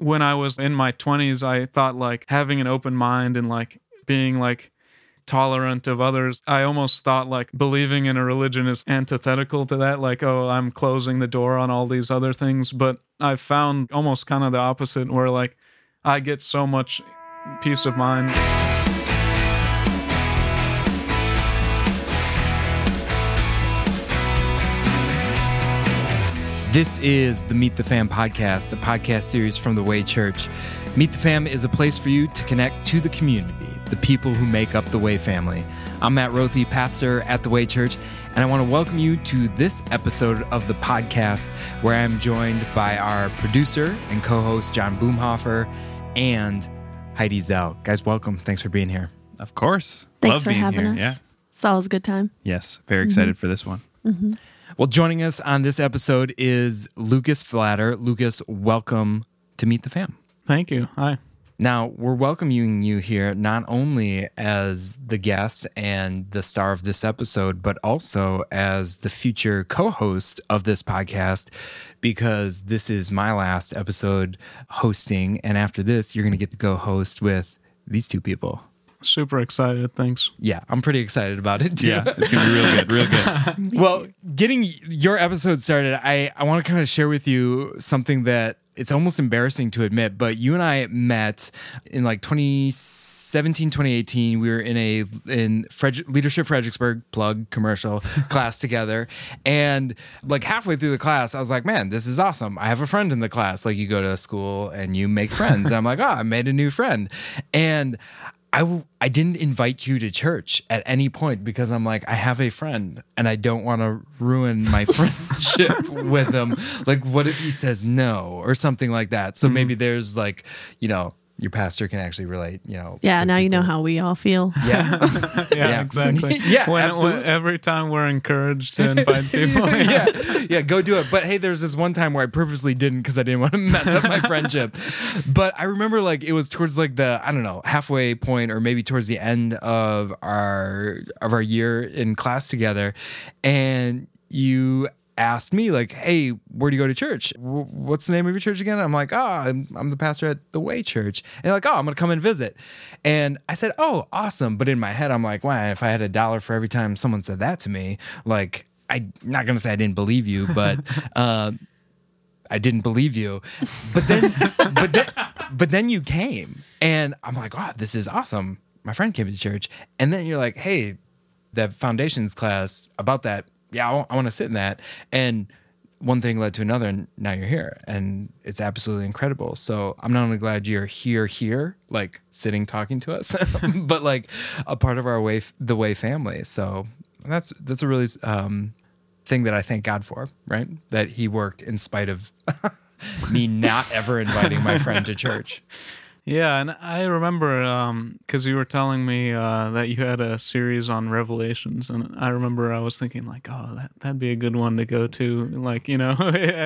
when I was in my 20s, I thought like having an open mind and like being like tolerant of others. I almost thought like believing in a religion is antithetical to that. Like, oh, I'm closing the door on all these other things. But I've found almost kind of the opposite where like I get so much peace of mind. This is the Meet the Fam podcast, a podcast series from the Way Church. Meet the Fam is a place for you to connect to the community, the people who make up the Way family. I'm Matt Rothy, pastor at the Way Church, and I want to welcome you to this episode of the podcast where I'm joined by our producer and co host, John Boomhofer, and Heidi Zell. Guys, welcome. Thanks for being here. Of course. Thanks Love for being having here. us. Yeah. It's always a good time. Yes. Very excited for this one. Mm-hmm. Well, joining us on this episode is Lucas Flatter. Lucas, welcome to Meet the Fam. Thank you. Hi. Now, we're welcoming you here not only as the guest and the star of this episode, but also as the future co host of this podcast, because this is my last episode hosting. And after this, you're going to get to go host with these two people. Super excited. Thanks. Yeah, I'm pretty excited about it too. Yeah. It's going to be real good. Real good. well, getting your episode started, I, I want to kind of share with you something that it's almost embarrassing to admit, but you and I met in like 2017, 2018. We were in a in Fred, Leadership Fredericksburg plug commercial class together. And like halfway through the class, I was like, man, this is awesome. I have a friend in the class. Like you go to school and you make friends. and I'm like, oh, I made a new friend. And I, w- I didn't invite you to church at any point because I'm like, I have a friend and I don't want to ruin my friendship with him. Like, what if he says no or something like that? So maybe mm-hmm. there's like, you know, your pastor can actually relate, you know. Yeah, to now you know how we all feel. Yeah. Yeah, Yeah. exactly. Yeah, when, when- every time we're encouraged to invite people. yeah, yeah, go do it. But hey, there's this one time where I purposely didn't because I didn't want to mess up my friendship. But I remember like it was towards like the I don't know halfway point or maybe towards the end of our of our year in class together, and you asked me like, "Hey, where do you go to church? W- What's the name of your church again?" I'm like, "Oh, I'm, I'm the pastor at the Way Church." And like, "Oh, I'm gonna come and visit." And I said, "Oh, awesome!" But in my head, I'm like, "Wow, if I had a dollar for every time someone said that to me, like." I'm not gonna say I didn't believe you, but uh, I didn't believe you. But then, but then, but then you came, and I'm like, wow, this is awesome. My friend came to church, and then you're like, hey, that foundations class about that. Yeah, I want to sit in that. And one thing led to another, and now you're here, and it's absolutely incredible. So I'm not only glad you're here, here, like sitting talking to us, but like a part of our way, the way family. So that's that's a really um, thing that I thank God for, right? That He worked in spite of me not ever inviting my friend to church. Yeah, and I remember because you were telling me uh, that you had a series on Revelations, and I remember I was thinking like, oh, that that'd be a good one to go to. Like, you know,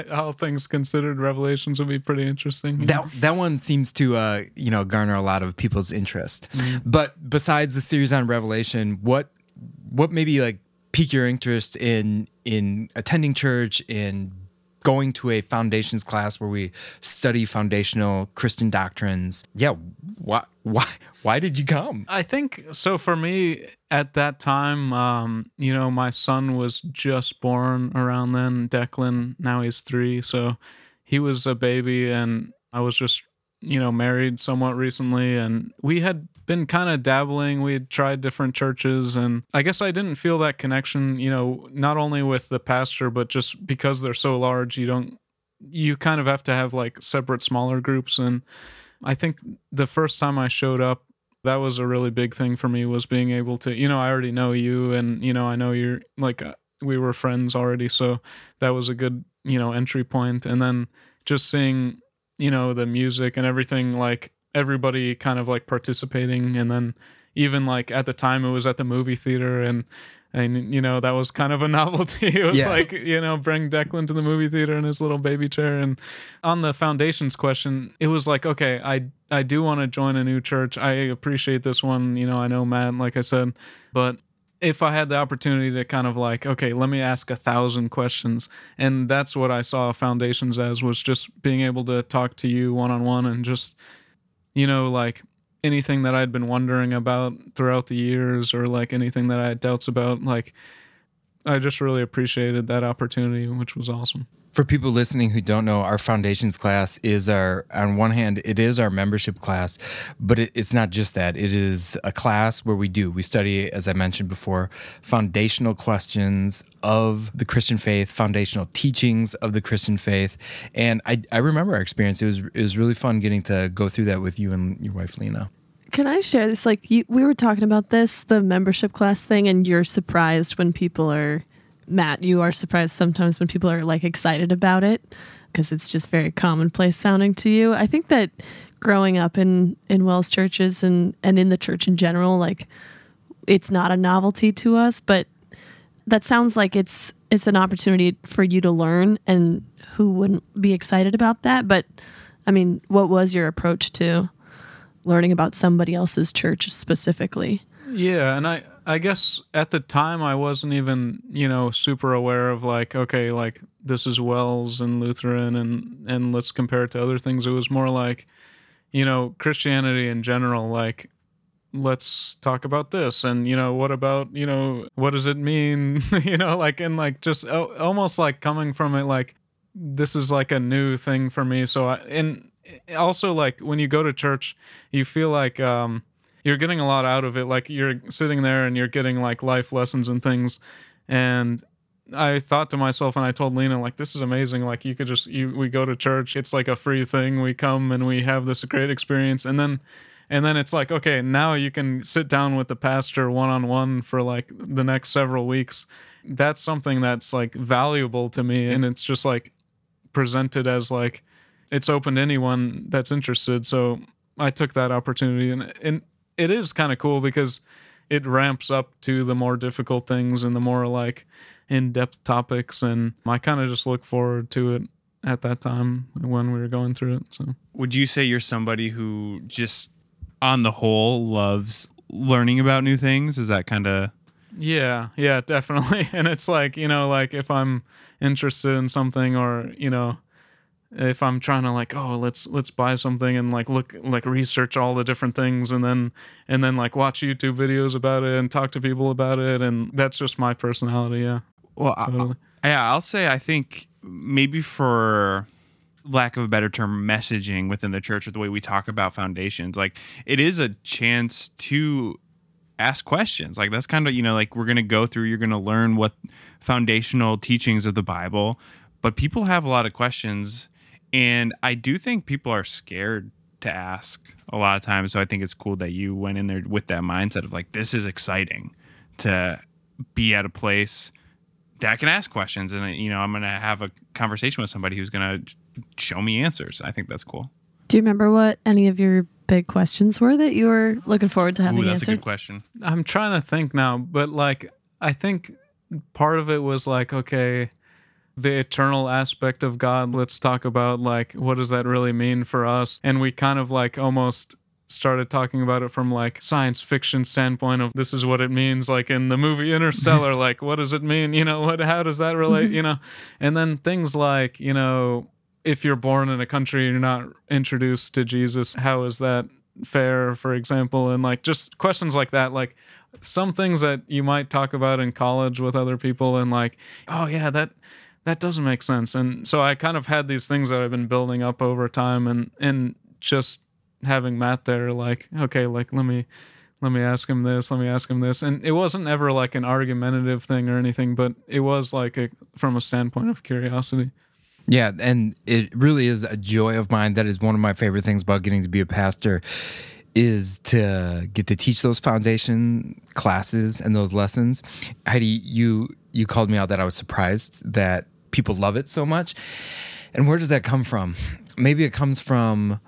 all things considered, Revelations would be pretty interesting. you know? That that one seems to uh, you know garner a lot of people's interest. But besides the series on Revelation, what what maybe like pique your interest in in attending church in going to a foundations class where we study foundational Christian doctrines? Yeah, why why why did you come? I think so. For me, at that time, um, you know, my son was just born around then. Declan, now he's three, so he was a baby, and I was just, you know, married somewhat recently, and we had been kind of dabbling. We had tried different churches, and I guess I didn't feel that connection. You know, not only with the pastor, but just because they're so large, you don't. You kind of have to have like separate smaller groups, and I think the first time I showed up that was a really big thing for me was being able to you know i already know you and you know i know you're like uh, we were friends already so that was a good you know entry point. point and then just seeing you know the music and everything like everybody kind of like participating. And then even like at the time it was at the movie theater and and you know that was kind of a novelty. It was Yeah. like you know bring declan to the movie theater in his little baby chair. And on the foundations question it was like okay i i do want to join a new church. I appreciate this one. You know i know matt like i said. But if I had the opportunity to kind of like, okay, let me ask a thousand questions. And that's what I saw Foundations as was just being able to talk to you one on one and just, you know, like anything that I'd been wondering about throughout the years or like anything that I had doubts about, like, I just really appreciated that opportunity, which was awesome. For people listening who don't know, our foundations class is our, on one hand, it is our membership class, but it, it's not just that. It is a class where we do, we study, as I mentioned before, foundational questions of the Christian faith, foundational teachings of the Christian faith. And I, I remember our experience. It was, it was really fun getting to go through that with you and your wife, Lena. Can I share this? Like, you, we were talking about this, the membership class thing, and you're surprised when people are, Matt, you are surprised sometimes when people are like excited about it because it's just very commonplace sounding to you. I think that growing up in, in WELS churches and, and in the church in general, like, it's not a novelty to us, but that sounds like it's it's an opportunity for you to learn and who wouldn't be excited about that but i mean what was your approach to learning about somebody else's church specifically Yeah, and I I guess at the time I wasn't even, you know, super aware of like, okay, like this is WELS and Lutheran and and let's compare it to other things. It was more like, you know, Christianity in general, like let's talk about this and you know what about you know what does it mean you know like and like just almost like coming from it like this is like a new thing for me so I, and also like when you go to church you feel like um you're getting a lot out of it. Like you're sitting there and you're getting like life lessons and things. And I thought to myself and I told Lena like this is amazing. Like you could just you we go to church. It's like a free thing. We come and we have this great experience. And then and then it's like okay now you can sit down with the pastor one on one for like the next several weeks. That's something that's like valuable to me. And it's just like presented as like it's open to anyone that's interested. So I took that opportunity. And and it is kind of cool because it ramps up to the more difficult things and the more like in-depth topics and I kind of just look forward to it at that time when we were going through it so Would you say you're somebody who just, on the whole, loves learning about new things? Is that kind of Yeah, yeah, definitely. And it's like, you know, like if I'm interested in something or, you know, if I'm trying to like, oh, let's let's buy something and like look like research all the different things and then and then like watch YouTube videos about it and talk to people about it and that's just my personality, yeah. well? I- Totally. yeah, I'll say I think maybe for lack of a better term, messaging within the church or the way we talk about foundations, like it is a chance to ask questions. Like that's kind of you know like we're gonna go through. You're gonna learn what foundational teachings of the Bible, but people have a lot of questions, and I do think people are scared to ask a lot of times. So I think it's cool that you went in there with that mindset of like this is exciting to be at a place that I can ask questions and you know I'm gonna have a conversation with somebody who's gonna show me answers. I think that's cool. do you remember what any of your big questions were that you were looking forward to having Ooh, that's a good question. I'm trying to think now, but like I think part of it was like okay, the eternal aspect of God. Let's talk about like what does that really mean for us? And we kind of like almost started talking about it from like science fiction standpoint of this is what it means like in the movie interstellar like what does it mean you know what how does that relate mm-hmm. you know and then things like you know if you're born in a country and you're not introduced to jesus how is that fair for example and like just questions like that like some things that you might talk about in college with other people and like oh yeah that that doesn't make sense and so i kind of had these things that i've been building up over time and and just having matt there like okay like let me let me ask him this let me ask him this and it wasn't ever like an argumentative thing or anything but it was like a from a standpoint of curiosity Yeah, and it really is a joy of mine. That is one of my favorite things about getting to be a pastor is to get to teach those foundation classes and those lessons. Heidi, you you called me out that I was surprised that people love it so much. And where does that come from? Maybe it comes from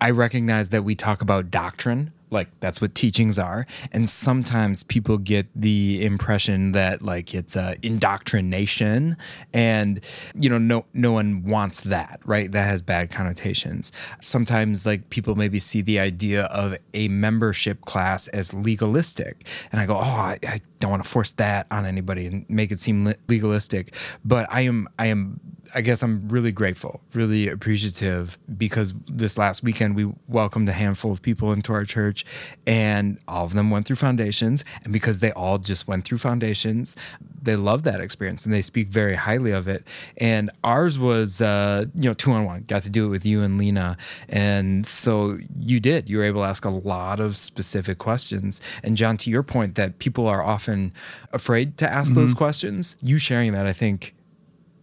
I recognize that we talk about doctrine like that's what teachings are. And sometimes people get the impression that like it's uh, indoctrination and you know no no one wants that right? That has bad connotations. Sometimes like people maybe see the idea of a membership class as legalistic. And i go oh i, I don't want to force that on anybody and make it seem legalistic. But i am i am I guess I'm really grateful, really appreciative because this last weekend we welcomed a handful of people into our church and all of them went through foundations. And because they all just went through foundations, they love that experience and they speak very highly of it. And ours was, uh, you know, two on one, got to do it with you and Lena. And so you did, you were able to ask a lot of specific questions. And John, to your point that people are often afraid to ask mm-hmm. those questions, you sharing that, I think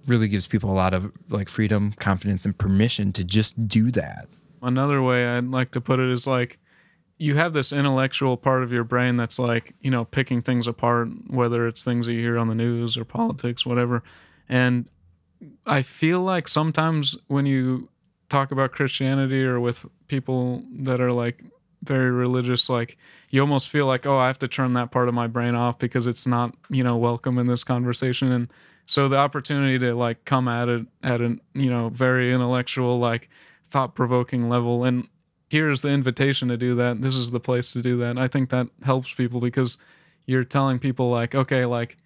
really gives people a lot of like freedom, confidence, and permission to just do that. Another way I'd like to put it is like you have this intellectual part of your brain that's like, you know, picking things apart, whether it's things that you hear on the news or politics, whatever. And I feel like sometimes when you talk about Christianity or with people that are like very religious, like you almost feel like, oh, I have to turn that part of my brain off because it's not, you know, welcome in this conversation. And so the opportunity to like come at it at a you know very intellectual like thought provoking level. And here's the invitation to do that. This is the place to do that. I think that helps people because you're telling people like okay like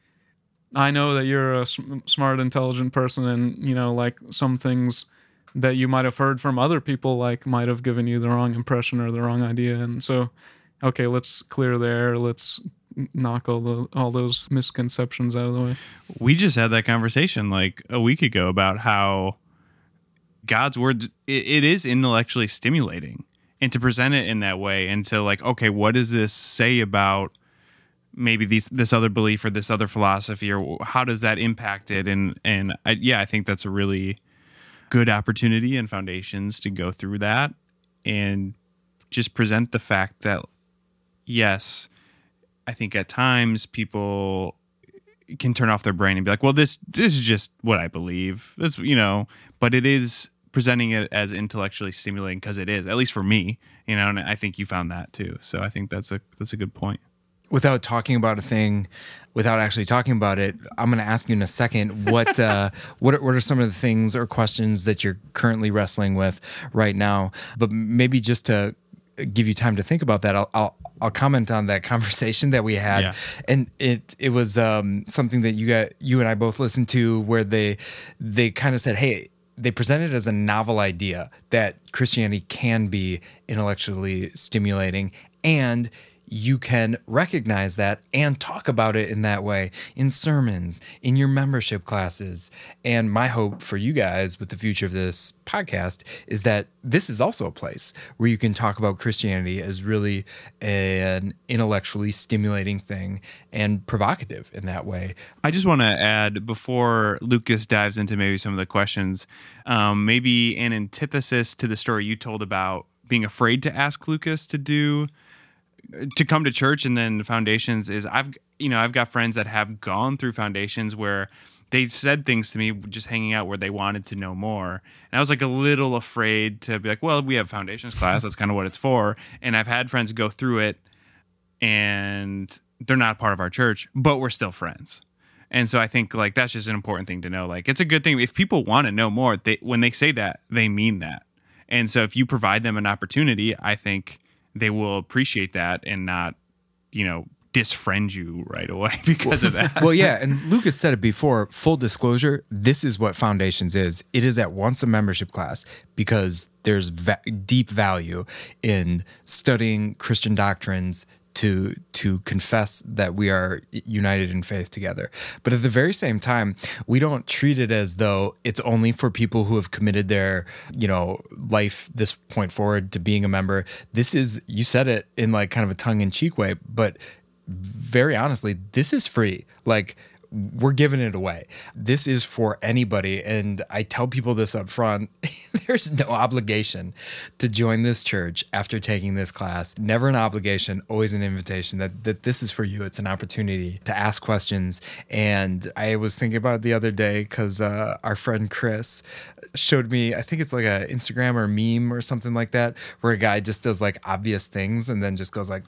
i know that you're a smart intelligent person and you know like some things that you might have heard from other people like might have given you the wrong impression or the wrong idea and so okay let's clear the air let's knock all the all those misconceptions out of the way. We just had that conversation like a week ago about how God's word it, it is intellectually stimulating, and to present it in that way, and to like, okay, what does this say about maybe these this other belief or this other philosophy, or how does that impact it? And and I, yeah, I think that's a really good opportunity and foundations to go through that and just present the fact that yes I think at times people can turn off their brain and be like, well, this this is just what I believe. This, you know, but it is presenting it as intellectually stimulating because it is, at least for me, you know, and I think you found that too. So I think that's a that's a good point. Without talking about a thing, without actually talking about it, I'm going to ask you in a second what uh, what are, what are some of the things or questions that you're currently wrestling with right now. But maybe just to give you time to think about that, I'll, I'll I'll comment on that conversation that we had, yeah. and it it was um, something that you got you and I both listened to where they they kind of said, hey. They presented it as a novel idea that Christianity can be intellectually stimulating and you can recognize that and talk about it in that way in sermons, in your membership classes. And my hope for you guys with the future of this podcast is that this is also a place where you can talk about Christianity as really an intellectually stimulating thing and provocative in that way. I just want to add before Lucas dives into maybe some of the questions, um, maybe an antithesis to the story you told about being afraid to ask Lucas to do to come to church and then foundations is I've you know I've got friends that have gone through foundations where they said things to me just hanging out where they wanted to know more. And I was like a little afraid to be like well we have foundations class. That's kind of what it's for. And I've had friends go through it and they're not part of our church but we're still friends. And so I think like that's just an important thing to know. Like it's a good thing. If people want to know more they when they say that they mean that. And so if you provide them an opportunity I think they will appreciate that and not, you know, disfriend you right away because of that. well, yeah, and Lucas said it before. Full disclosure: this is what Foundations is. It is at once a membership class because there's va- deep value in studying Christian doctrines, to to confess that we are united in faith together. But at the very same time, we don't treat it as though it's only for people who have committed their, you know, life this point forward to being a member. This is you said it in like kind of a tongue in cheek way, but very honestly, this is free. Like we're giving it away. This is for anybody. And I tell people this up front there's no obligation to join this church after taking this class. Never an obligation, always an invitation that, that this is for you. It's an opportunity to ask questions. And I was thinking about it the other day because uh, our friend Chris showed me, I think it's like an Instagram or meme or something like that, where a guy just does like obvious things and then just goes like,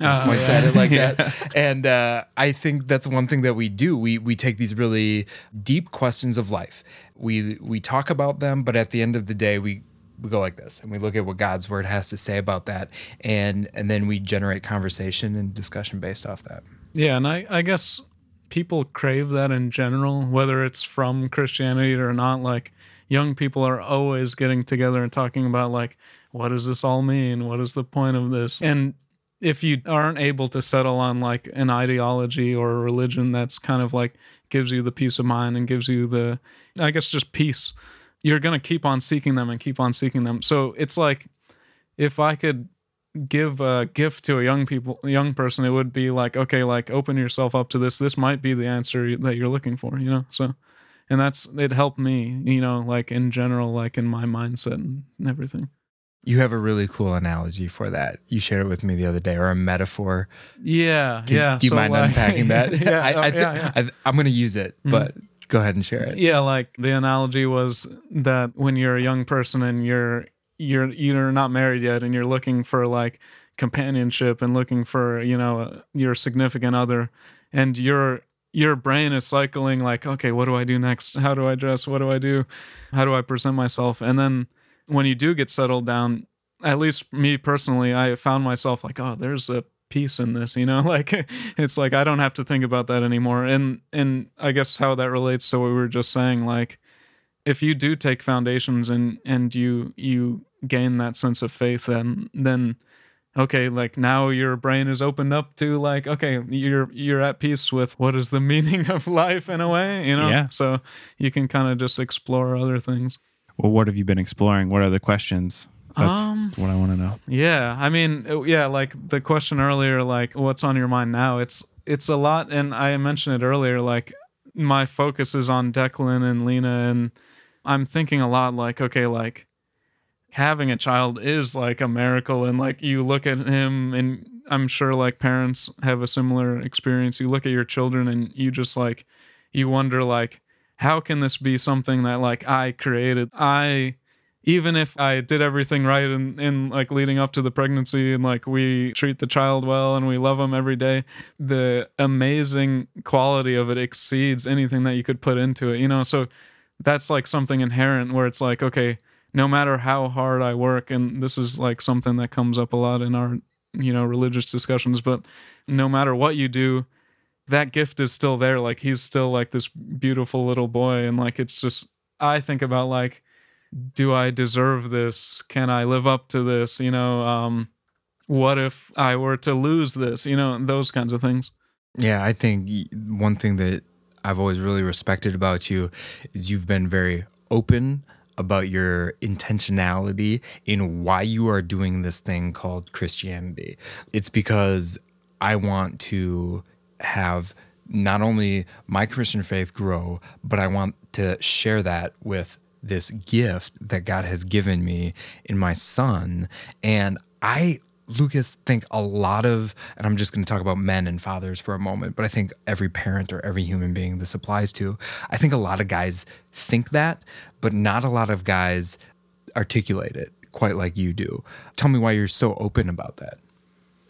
Uh, points at it like that. And uh, I think that's one thing that we do. We we take these really deep questions of life. We we talk about them, but at the end of the day, we we go like this and we look at what God's word has to say about that, and and then we generate conversation and discussion based off that. Yeah, and I, I guess people crave that in general, whether it's from Christianity or not. Like young people are always getting together and talking about like, what does this all mean? What is the point of this? And if you aren't able to settle on like an ideology or a religion that's kind of like gives you the peace of mind and gives you the, I guess, just peace, you're gonna keep on seeking them and keep on seeking them. So it's like if I could give a gift to a young people young person it would be like okay like open yourself up to this. This might be the answer that you're looking for you know? So and that's it helped me you know like in general like in my mindset and everything You have a really cool analogy for that. You shared it with me the other day, or a metaphor. yeah Can- yeah Do you so, mind like- unpacking that? Oh, yeah, I, oh, I, thi- yeah, yeah. I, I'm going to use it, mm-hmm. but go ahead and share it. yeah like the analogy was that when you're a young person and you're you're you're not married yet and you're looking for like companionship and looking for you know uh, your significant other and your your brain is cycling like okay what do i do next how do i dress what do i do how do i present myself and then when you do get settled down at least me personally i found myself like oh there's a peace in this you know? Like it's like i don't have to think about that anymore. And and i guess how that relates to what we were just saying like if you do take foundations and and you you gain that sense of faith then then okay like now your brain is opened up to like okay you're you're at peace with what is the meaning of life in a way you know? Yeah. so you can kind of just explore other things Well, what have you been exploring? What are the questions? That's Um, what I want to know. Yeah, I mean, uh, yeah, like the question earlier, like what's on your mind now? It's it's a lot, and I mentioned it earlier. Like my focus is on Declan and Lena, and I'm thinking a lot. Like, okay, like having a child is like a miracle, and like you look at him, and I'm sure like parents have a similar experience. You look at your children, and you just like you wonder like how can this be something that like I created? I even if I did everything right in, in like leading up to the pregnancy and like we treat the child well and we love them every day, the amazing quality of it exceeds anything that you could put into it, you know? So that's like something inherent where it's like, okay, no matter how hard I work, and this is like something that comes up a lot in our, you know, religious discussions, but no matter what you do, that gift is still there. Like he's still like this beautiful little boy. And like it's just, I think about like, do I deserve this? Can I live up to this? You know, um, what if I were to lose this? You know, those kinds of things. Yeah, I think one thing that I've always really respected about you is you've been very open about your intentionality in why you are doing this thing called Christianity. It's because I want to have not only my Christian faith grow, but I want to share that with this gift that God has given me in my son. And I Lucas think a lot of, and I'm just going to talk about men and fathers for a moment, but I think every parent or every human being this applies to, I think a lot of guys think that, but not a lot of guys articulate it quite like you do. Tell me why you're so open about that.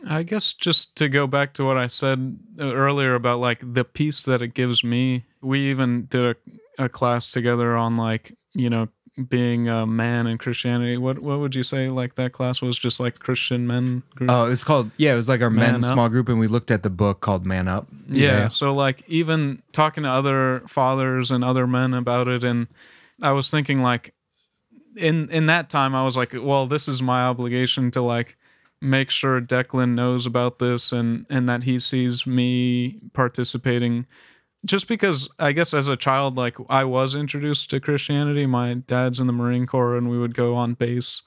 I guess just to go back to what I said uh, earlier about like the peace that it gives me. We even did a, a class together on like, you know, being a man in Christianity. What what would you say like that class was just like Christian men group? Oh, it's called, yeah, it was like our Man men's Up. small group, and we looked at the book called Man Up. yeah, so like even talking to other fathers and other men about it and i was thinking like in in that time i was like well this is my obligation to like make sure declan knows about this and and that he sees me participating just because i guess as a child like i was introduced to christianity my dad's in the marine corps and we would go on base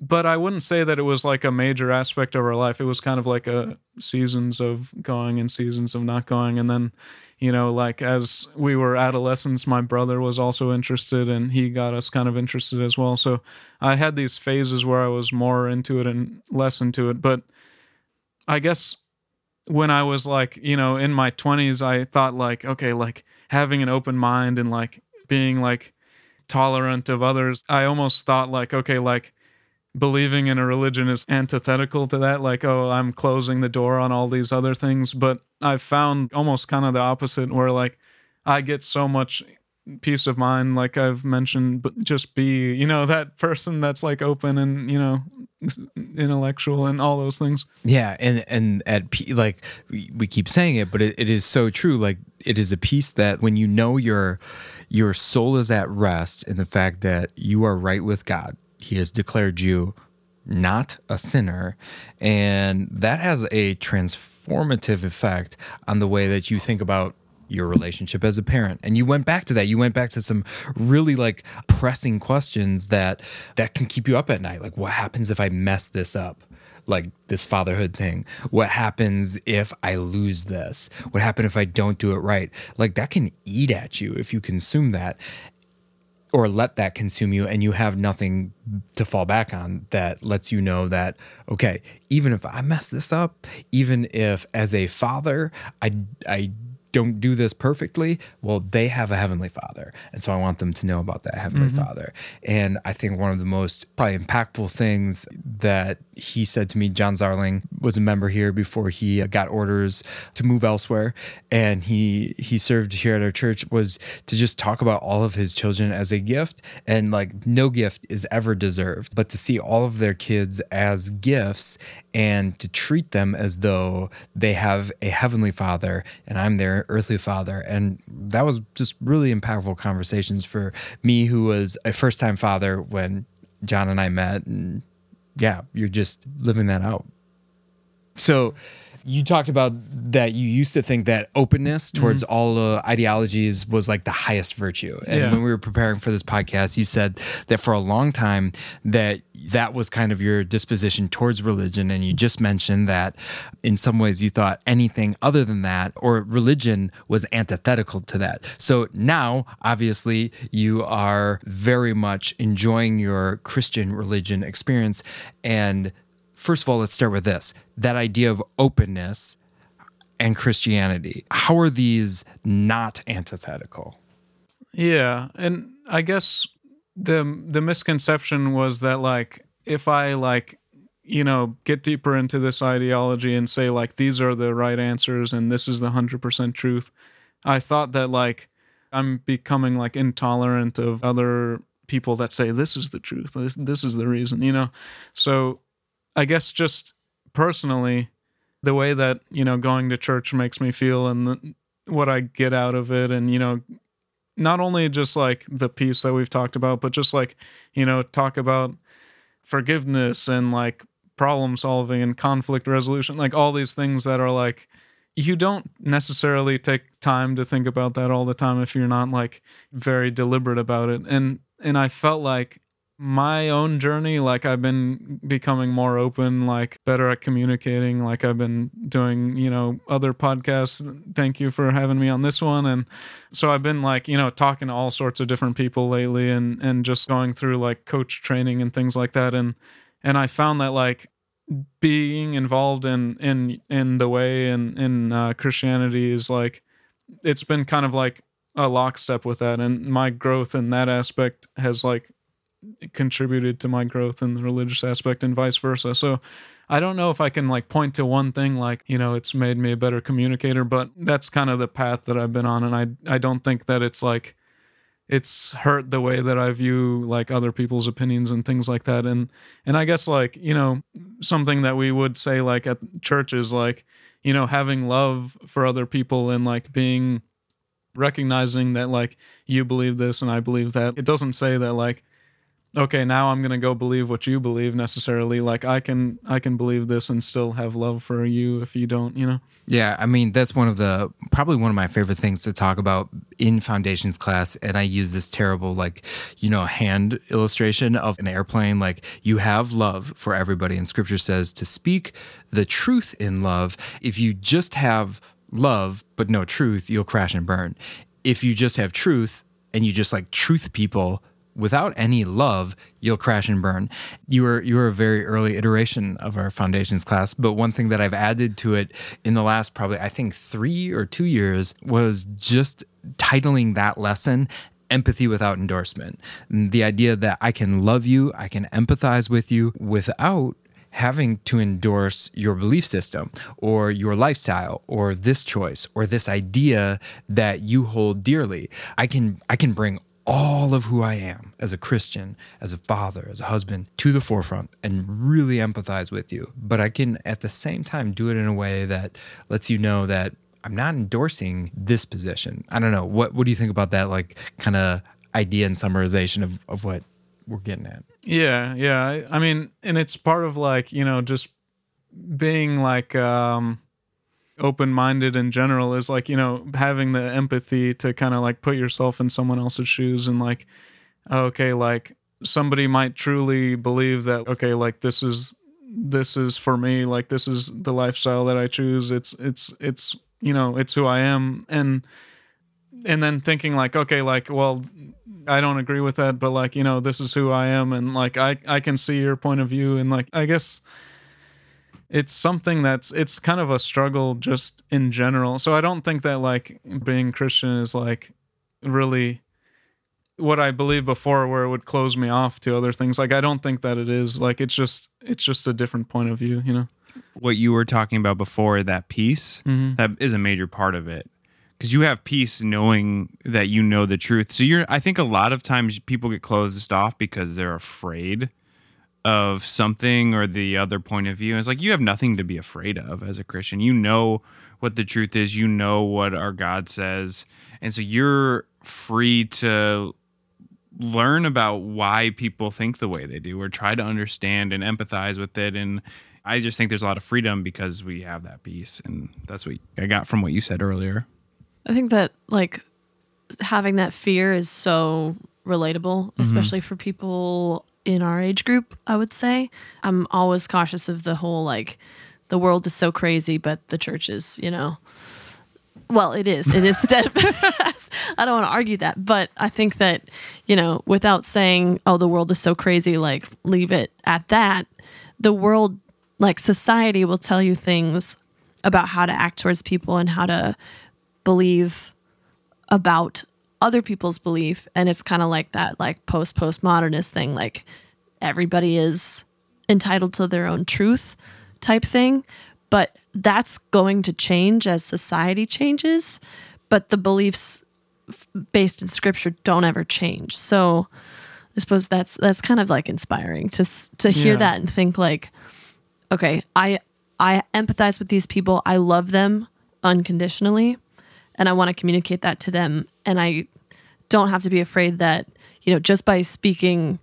but I wouldn't say that it was like a major aspect of our life. It was kind of like a seasons of going and seasons of not going. And then, you know, like as we were adolescents, my brother was also interested and he got us kind of interested as well. So I had these phases where I was more into it and less into it. But I guess when I was like, you know, in my 20s, I thought like, okay, like having an open mind and like being like tolerant of others, I almost thought like, okay, like believing in a religion is antithetical to that like oh i'm closing the door on all these other things but i've found almost kind of the opposite where like i get so much peace of mind like i've mentioned but just be you know that person that's like open and you know intellectual and all those things Yeah, and and at like we we keep saying it, but it, it is so true. Like it is a piece that when you know your your soul is at rest in the fact that you are right with God, He has declared you not a sinner, and that has a transformative effect on the way that you think about your relationship as a parent. And you went back to that. You went back to some really like pressing questions that that can keep you up at night. Like what happens if i mess this up? Like this fatherhood thing. What happens if i lose this? What happens if i don't do it right? Like that can eat at you if you consume that or let that consume you and you have nothing to fall back on that lets you know that okay even if i mess this up even if as a father i i don't do this perfectly well they have a heavenly father. And so i want them to know about that heavenly father. And i think one of the most probably impactful things that he said to me john zarling was a member here before he uh, got orders to move elsewhere. And he he served here at our church was to just talk about all of his children as a gift. And like no gift is ever deserved but to see all of their kids as gifts and to treat them as though they have a heavenly father and I'm their earthly father. And that was just really impactful conversations for me, who was a first time father when John and I met. And yeah, you're just living that out. So you talked about that you used to think that openness towards all uh, ideologies was like the highest virtue. And Yeah. when we were preparing for this podcast, you said that for a long time that that was kind of your disposition towards religion and you just mentioned that in some ways you thought anything other than that or religion was antithetical to that. So now obviously you are very much enjoying your Christian religion experience and first of all, let's start with this that idea of openness and Christianity. How are these not antithetical? Yeah, and I guess the the misconception was that like if I like you know get deeper into this ideology and say like these are the right answers and this is the 100% truth, I thought that like I'm becoming like intolerant of other people that say this is the truth. This, this is the reason, you know. So I guess just personally the way that, you know, going to church makes me feel and the, what I get out of it and you know not only just like the piece that we've talked about, but just like, you know, talk about forgiveness and like problem solving and conflict resolution, like all these things that are like, you don't necessarily take time to think about that all the time if you're not like very deliberate about it. And, and I felt like my own journey, like I've been becoming more open, like better at communicating, like I've been doing, you know, other podcasts. Thank you for having me on this one. And, so I've been like, you know, talking to all sorts of different people lately and and just going through like coach training and things like that and and I found that like being involved in in in the way and in uh, Christianity is like it's been kind of like a lockstep with that and my growth in that aspect has like contributed to my growth in the religious aspect and vice versa. So I don't know if I can like point to one thing like, you know, it's made me a better communicator, but that's kind of the path that I've been on and I I don't think that it's like it's hurt the way that I view like other people's opinions and things like that. And and I guess like, you know, something that we would say like at church is like, you know, having love for other people and like being recognizing that like you believe this and I believe that. It doesn't say that like okay, now I'm gonna go believe what you believe necessarily. Like I can I can believe this and still have love for you if you don't, you know. Yeah, I mean that's one of the probably one of my favorite things to talk about in foundations class and I use this terrible like, you know, hand illustration of an airplane like you have love for everybody and scripture says to speak the truth in love. If you just have love but no truth, you'll crash and burn. If you just have truth and you just like truth people without any love, you'll crash and burn. You were you were a very early iteration of our foundations class, but one thing that I've added to it in the last probably I think 3 or 2 years was just titling that lesson empathy without endorsement. The idea that I can love you, I can empathize with you without having to endorse your belief system or your lifestyle or this choice or this idea that you hold dearly. I can I can bring all of who I am as a Christian, as a father, as a husband to the forefront and really empathize with you. But I can at the same time do it in a way that lets you know that I'm not endorsing this position. I don't know. What what do you think about that like kind of idea and summarization of, of what we're getting at? Yeah, yeah. I, I mean, and it's part of like, you know, just being like um open minded in general is like, you know, having the empathy to kind of like put yourself in someone else's shoes and like, okay, like somebody might truly believe that, okay, like this is this is for me, like this is the lifestyle that I choose. It's it's it's you know, it's who I am. And and then thinking like, okay, like, well, I don't agree with that, but like, you know, this is who I am. And like I I can see your point of view. And like I guess it's something that's it's kind of a struggle just in general. So I don't think that like being Christian is like really what I believed before where it would close me off to other things. Like I don't think that it is. Like it's just it's just a different point of view, you know. What you were talking about before, that peace, mm-hmm. that is a major part of it. Because you have peace knowing that you know the truth. So you're I think a lot of times people get closed off because they're afraid of something or the other point of view. It's like you have nothing to be afraid of as a Christian. You know what the truth is, you know what our God says. And so you're free to learn about why people think the way they do or try to understand and empathize with it and I just think there's a lot of freedom because we have that peace and that's what I got from what you said earlier. I think that like having that fear is so relatable, mm-hmm. especially for people in our age group, I would say. I'm always cautious of the whole like the world is so crazy, but the church is, you know. Well, it is. It is steadfast. I don't want to argue that, but I think that, you know, without saying, oh, the world is so crazy, like leave it at that, the world, like society will tell you things about how to act towards people and how to believe about other people's belief and it's kind of like that like post postmodernist thing like everybody is entitled to their own truth type thing. But that's going to change as society changes but the beliefs f- based in scripture don't ever change. So i suppose that's that's kind of like inspiring to s- to hear Yeah. that and think like okay i i empathize with these people. I love them unconditionally and I want to communicate that to them. And I don't have to be afraid that, you know, just by speaking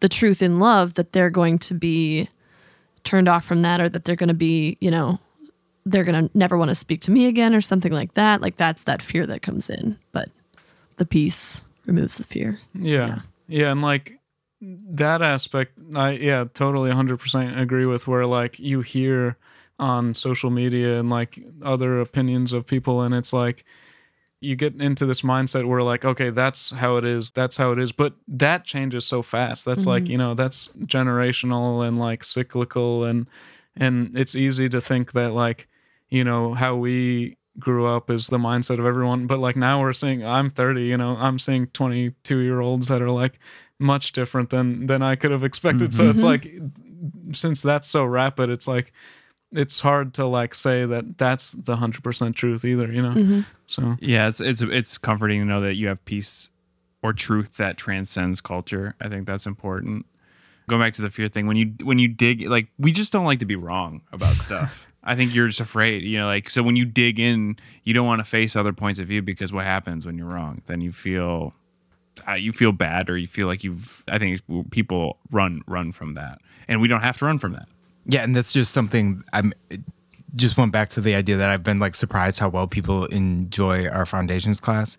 the truth in love, that they're going to be turned off from that or that they're going to be, you know, they're going to never want to speak to me again or something like that. Like that's that fear that comes in. But the peace removes the fear. Yeah. Yeah, and like that aspect I yeah, totally 100% agree with where like you hear on social media and like other opinions of people and it's like you get into this mindset where like okay that's how it is that's how it is but that changes so fast. That's like mm-hmm. you know that's generational and like cyclical and and it's easy to think that like you know how we grew up is the mindset of everyone but like now we're seeing i'm 30 you know i'm seeing 22 year olds that are like much different than than i could have expected. So it's mm-hmm. like since that's so rapid it's like it's hard to like say that that's the 100% truth either you know so Yeah, it's it's it's comforting to know that you have peace or truth that transcends culture. I think that's important. Going back to the fear thing, when you when you dig like we just don't like to be wrong about stuff. I think you're just afraid, you know, like so when you dig in, you don't want to face other points of view because what happens when you're wrong? Then you feel uh, you feel bad or you feel like you've i think people run run from that and we don't have to run from that Yeah, and that's just something I'm just went back to the idea that I've been like surprised how well people enjoy our foundations class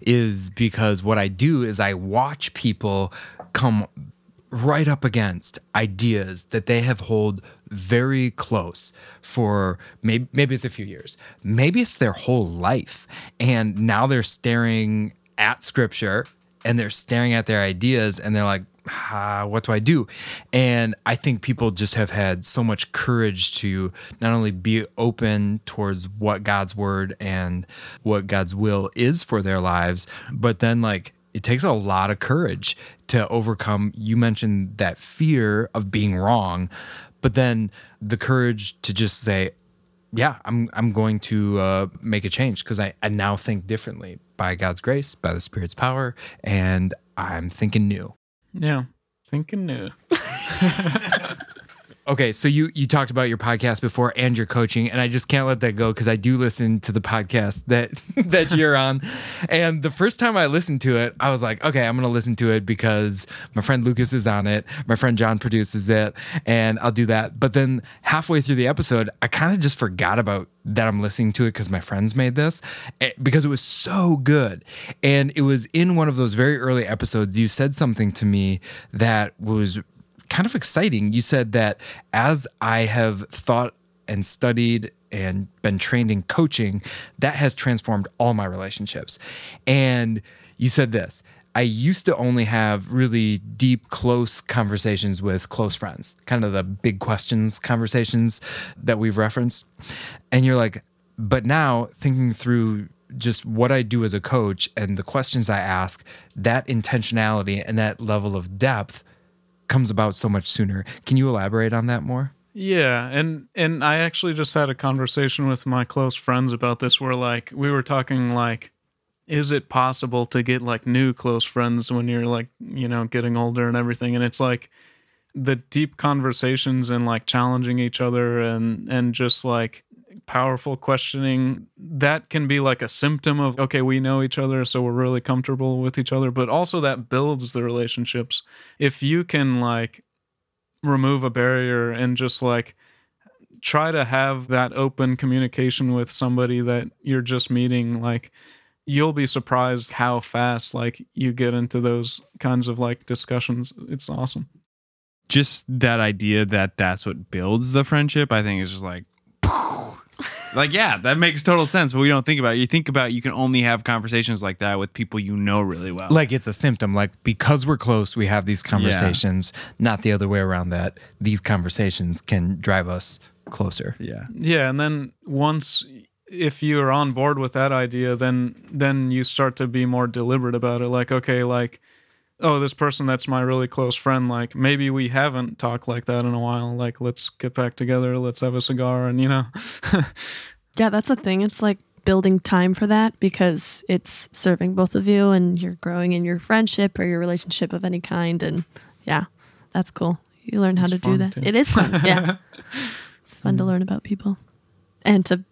is because what I do is I watch people come right up against ideas that they have hold very close for maybe maybe it's a few years. Maybe it's their whole life. And now they're staring at scripture and they're staring at their ideas and they're like ah, what do I do? And I think people just have had so much courage to not only be open towards what God's word and what God's will is for their lives, but then like it takes a lot of courage to overcome. You mentioned that fear of being wrong, but then the courage to just say, yeah, I'm I'm going to uh, make a change because I, I now think differently by God's grace, by the Spirit's power, and I'm thinking new. Yeah. Thinking new. Okay, so you you talked about your podcast before and your coaching, and I just can't let that go because I do listen to the podcast that that you're on. And the first time I listened to it, I was like, okay, I'm gonna listen to it because my friend Lucas is on it, my friend John produces it, and I'll do that. But then halfway through the episode, I kind of just forgot about that I'm listening to it because my friends made this eh, because it was so good. And it was in one of those very early episodes. You said something to me that was kind of exciting. You said that as I have thought and studied and been trained in coaching, that has transformed all my relationships. And you said this I used to only have really deep, close conversations with close friends, kind of the big questions conversations that we've referenced. And you're like, but now thinking through just what I do as a coach and the questions I ask, that intentionality and that level of depth comes about so much sooner. Can you elaborate on that more? Yeah, and and I actually just had a conversation with my close friends about this where like we were talking like is it possible to get like new close friends when you're like, you know, getting older and everything and it's like the deep conversations and like challenging each other and and just like powerful questioning that can be like a symptom of okay we know each other so we're really comfortable with each other but also that builds the relationships. If you can like remove a barrier and just like try to have that open communication with somebody that you're just meeting like you'll be surprised how fast like you get into those kinds of like discussions. It's awesome. Just that idea that that's what builds the friendship i think is just like like yeah that makes total sense but we don't think about it you think about you can only have conversations like that with people you know really well Like it's a symptom. Like because we're close, we have these conversations, not the other way around that these conversations can drive us closer. yeah Yeah, and then once if you're on board with that idea, then then you start to be more deliberate about it. Like, okay, like, oh, this person that's my really close friend, like maybe we haven't talked like that in a while. Like, let's get back together, let's have a cigar, and you know, Yeah, that's a thing. It's like building time for that because it's serving both of you and you're growing in your friendship or your relationship of any kind. And yeah, that's cool. You learn how It's to do that. too. It is fun. Yeah. it's fun to mm. learn about people and to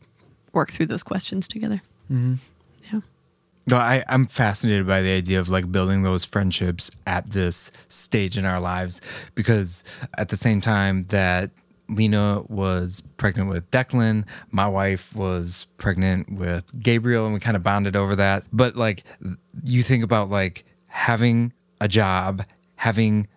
work through those questions together. Mm-hmm. Yeah. No, I, I'm fascinated by the idea of like building those friendships at this stage in our lives because at the same time that Lena was pregnant with Declan, my wife was pregnant with Gabriel, and we kind of bonded over that. But like, you think about like having a job, having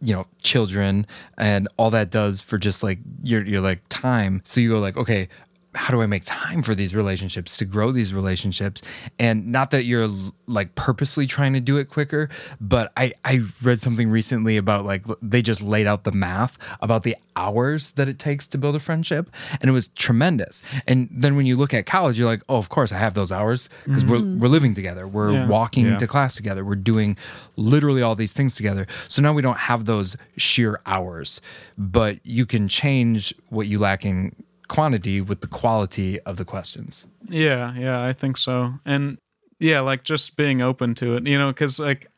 you know children and all that does for just like your your like time so you go like okay how do I make time for these relationships to grow these relationships? And not that you're like purposely trying to do it quicker, but I I read something recently about like they just laid out the math about the hours that it takes to build a friendship, and it was tremendous. And then when you look at college, you're like, oh, of course I have those hours because we're mm-hmm. we're living together, we're Yeah. walking Yeah. to class together, we're doing literally all these things together. So now we don't have those sheer hours, but you can change what you lack in quantity with the quality of the questions. yeah, yeah, I think so. And yeah, like just being open to it, you know, because like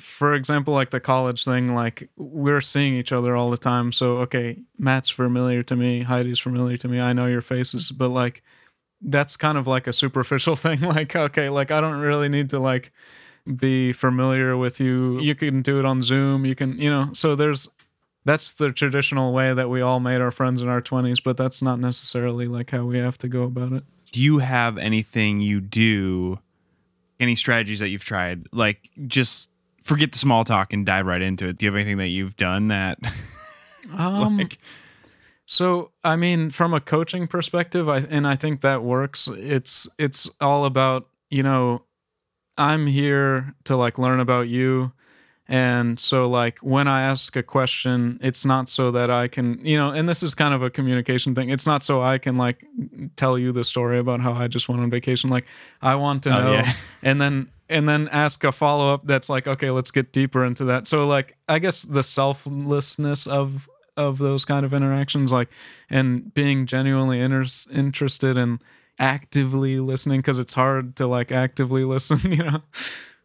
for example, like the college thing, like we're seeing each other all the time. So, okay, Matt's familiar to me, Heidi's familiar to me. I know your faces, but like that's kind of like a superficial thing. Like, okay, like I don't really need to like be familiar with you. You can do it on Zoom. You can, you know, so there's that's the traditional way that we all made our friends in our 20s, but that's not necessarily like how we have to go about it. Do you have anything you do, any strategies that you've tried? Like, just forget the small talk and dive right into it. Do you have anything that you've done that? Um, like, So, I mean, from a coaching perspective, I and I think that works. It's it's all about, you know, I'm here to like learn about you. And so like when I ask a question, it's not so that I can, you know, and this is kind of a communication thing. It's not so I can like tell you the story about how I just went on vacation. Like I want to Oh, know yeah. and then and then ask a follow up that's like, okay, let's get deeper into that. So like I guess the selflessness of of those kind of interactions like and being genuinely inter- interested and actively listening because it's hard to like actively listen you know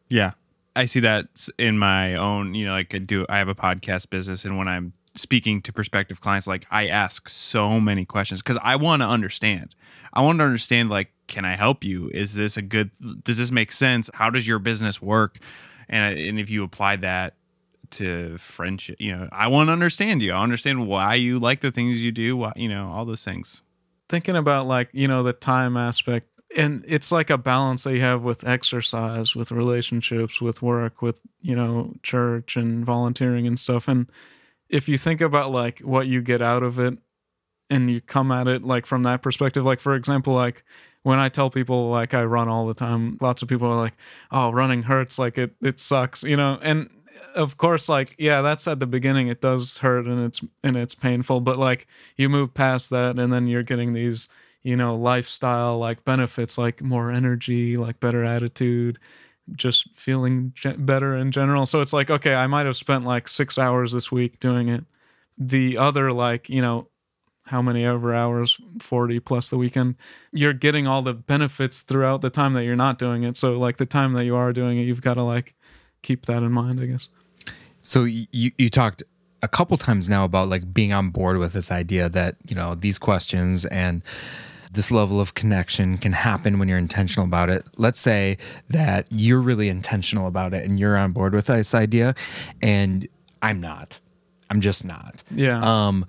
Yeah. I see that in my own, you know, like I do I have a podcast business and when I'm speaking to prospective clients like I ask so many questions cuz I want to understand. I want to understand like can I help you? Is this a good does this make sense? How does your business work? And and if you apply that to friendship, you know, I want to understand you. I understand why you like the things you do, why, you know, all those things. thinking about like you know the time aspect and it's like a balance that you have with exercise with relationships with work with you know church and volunteering and stuff. And if you think about like what you get out of it and you come at it like from that perspective like for example like when i tell people like i run all the time lots of people are like oh running hurts like it it sucks you know? And of course like yeah that's at the beginning it does hurt and it's and it's painful but like you move past that and then you're getting these you know lifestyle like benefits like more energy like better attitude just feeling ge- better in general. So it's like okay i might have spent like six hours this week doing it. The other like you know how many ever hours? 40 plus the weekend. You're getting all the benefits throughout the time that you're not doing it. So like the time that you are doing it you've got to like keep that in mind i guess. So you you talked a couple times now about like being on board with this idea that you know these questions and this level of connection can happen when you're intentional about it. Let's say that you're really intentional about it and you're on board with this idea, and I'm not. I'm just not. yeah Um,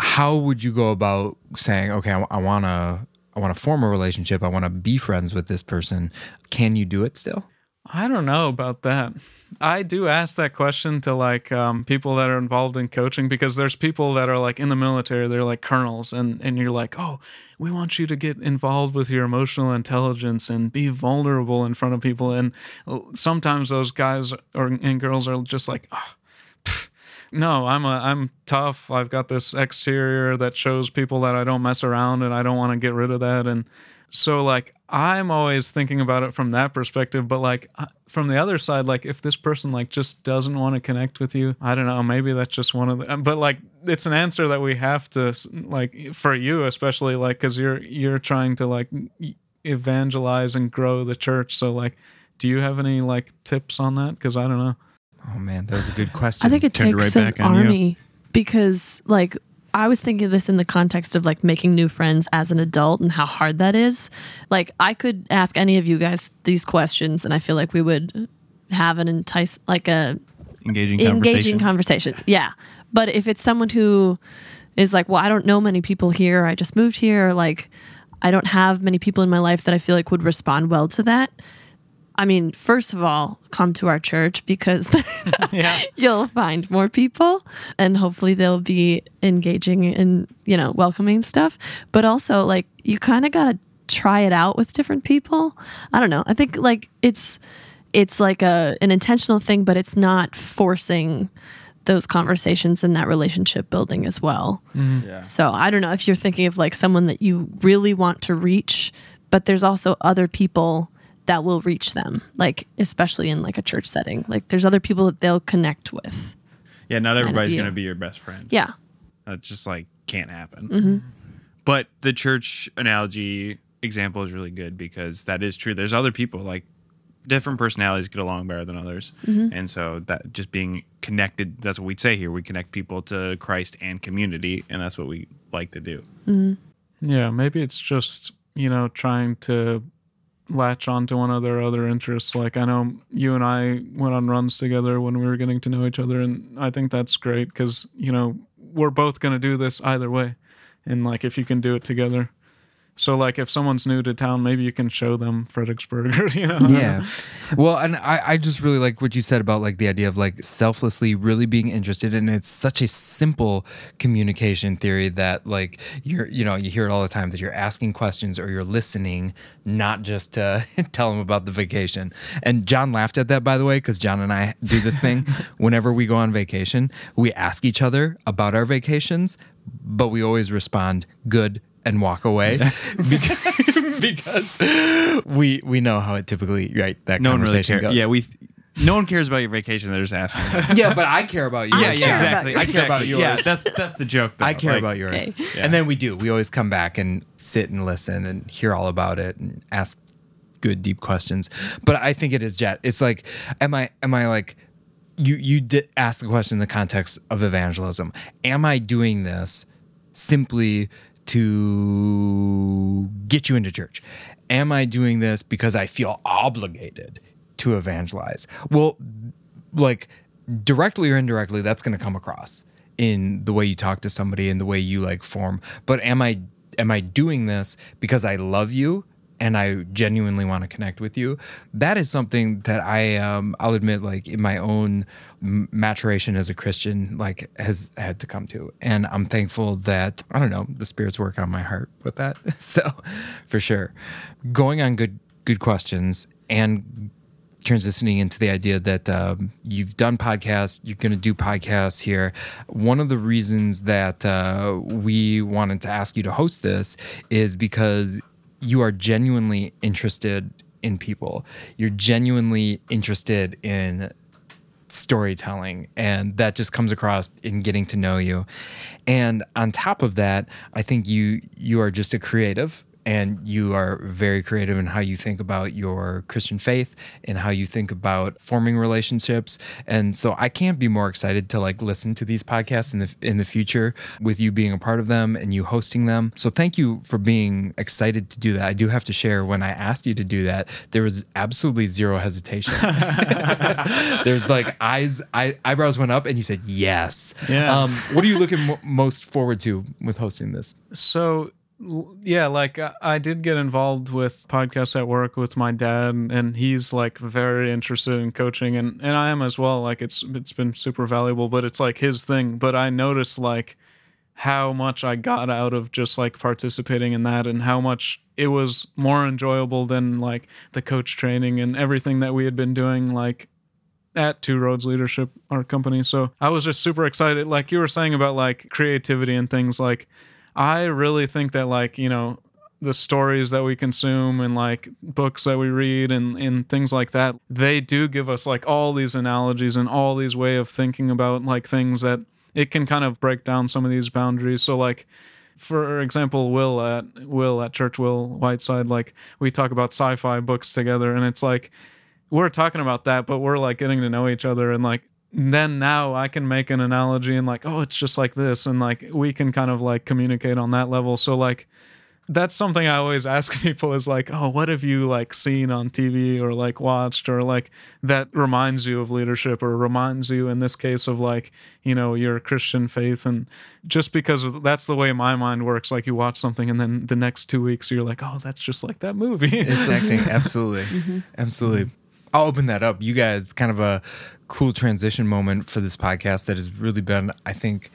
how would you go about saying, okay, I, want to, I want to form a relationship. I want to be friends with this person. Can you do it still? I don't know about that. I do ask that question to like um, people that are involved in coaching because there's people that are like in the military, they're like colonels, and and you're like, oh, we want you to get involved with your emotional intelligence and be vulnerable in front of people. And sometimes those guys or and girls are just like, oh, no, I'm a I'm tough. I've got this exterior that shows people that I don't mess around, and I don't want to get rid of that. And so like i'm always thinking about it from that perspective but like uh, from the other side like if this person like just doesn't want to connect with you i don't know maybe that's just one of the but like it's an answer that we have to like for you especially like because you're you're trying to like evangelize and grow the church so like do you have any like tips on that because i don't know Oh man, that was a good question. I think it turned takes right an back on you. army because, like, I was thinking of this in the context of like making new friends as an adult and how hard that is. Like, I could ask any of you guys these questions, and I feel like we would have an entice, like a Engaging engaging conversation. conversation. Yeah. But if it's someone who is like, well, I don't know many people here, I just moved here, like, I don't have many people in my life that I feel like would respond well to that. I mean, first of all, come to our church because yeah you'll find more people and hopefully they'll be engaging and, you know, welcoming stuff. But also, like, you kind of got to try it out with different people. I don't know. I think like it's it's like a an intentional thing, but it's not forcing those conversations and that relationship building as well. Mm-hmm. Yeah. So I don't know if you're thinking of like someone that you really want to reach, but there's also other people that will reach them, like especially in like a church setting. Like there's other people that they'll connect with. Yeah, not everybody's view. going to be your best friend. Yeah. That just like can't happen. Mm-hmm. But the church analogy example is really good because that is true. There's other people like different personalities get along better than others. Mm-hmm. And so that just being connected, that's what we say here. We connect people to Christ and community, and that's what we like to do. Yeah, maybe it's just, you know, trying to latch on to one of their other interests. Like I know you and I went on runs together when we were getting to know each other, and I think that's great because you know we're both to do this either way, and like if you can do it together. So like if someone's new to town, maybe you can show them Fredericksburg, you know? yeah. Well and I, I just really like what you said about like the idea of like selflessly really being interested and it's such a simple communication theory that like you're you know you hear it all the time that you're asking questions or you're listening not just to tell them about the vacation. And john laughed at that by the way because john and i do this thing. Whenever we go on vacation we ask each other about our vacations but we always respond good and walk away because, because we we know how it typically right that No one really conversation cares. goes. Yeah, we. No one cares about your vacation. They're just asking. yeah, but I care about you. Yeah, yeah, exactly. yours. I care about exactly. Yeah, yours. that's that's the joke. Though. I care Like, about yours. Okay. Yeah. And then we do. We always come back and sit and listen and hear all about it and ask good deep questions. But I think it is Jet. It's like am I am I like you you did ask the question in the context of evangelism. Am I doing this simply to get you into church? Am I doing this because I feel obligated to evangelize? Well, like directly or indirectly that's going to come across in the way you talk to somebody and the way you like form but am i am i doing this because i love you and i genuinely want to connect with you that is something that i um i'll admit like in my own maturation as a christian like has had to come to. And i'm thankful that i don't know the spirits work on my heart with that. So for sure. Going on good good questions and transitioning into the idea that um, you've done podcasts, you're going to do podcasts here. One of the reasons that uh, we wanted to ask you to host this is because you are genuinely interested in people. You're genuinely interested in storytelling and that just comes across in getting to know you and on top of that i think you you are just a creative and you are very creative in how you think about your Christian faith and how you think about forming relationships. And so I can't be more excited to like listen to these podcasts in the in the future with you being a part of them and you hosting them. So thank you for being excited to do that. I do have to share when I asked you to do that, there was absolutely zero hesitation. There's like eyes, eye, eyebrows went up, and you said yes. Yeah. Um, what are you looking mo- most forward to with hosting this? So yeah, like I, I did get involved with podcasts at work with my dad, and he's like very interested in coaching, and and I am as well. Like it's it's been super valuable, but it's like his thing. But I noticed like how much I got out of just like participating in that, and how much it was more enjoyable than like the coach training and everything that we had been doing. Like at Two Roads Leadership, our company. So I was just super excited. Like you were saying about like creativity and things, like I really think that like, you know, the stories that we consume and like books that we read and, and things like that, they do give us like all these analogies and all these way of thinking about like things that it can kind of break down some of these boundaries. So like for example, Will at Will at Church Will Whiteside, like we talk about sci-fi books together, and it's like we're talking about that, but we're like getting to know each other, and like then now I can make an analogy and like, oh, it's just like this, and like we can kind of like communicate on that level. So like that's something I always ask people is like, oh, what have you like seen on TV or like watched or like that reminds you of leadership or reminds you in this case of like, you know, your Christian faith. And just because of, that's the way my mind works, like you watch something and then the next two weeks you're like, oh, that's just like that movie. It's acting, absolutely, mm-hmm. absolutely. I'll open that up. You guys, kind of a cool transition moment for this podcast that has really been, I think,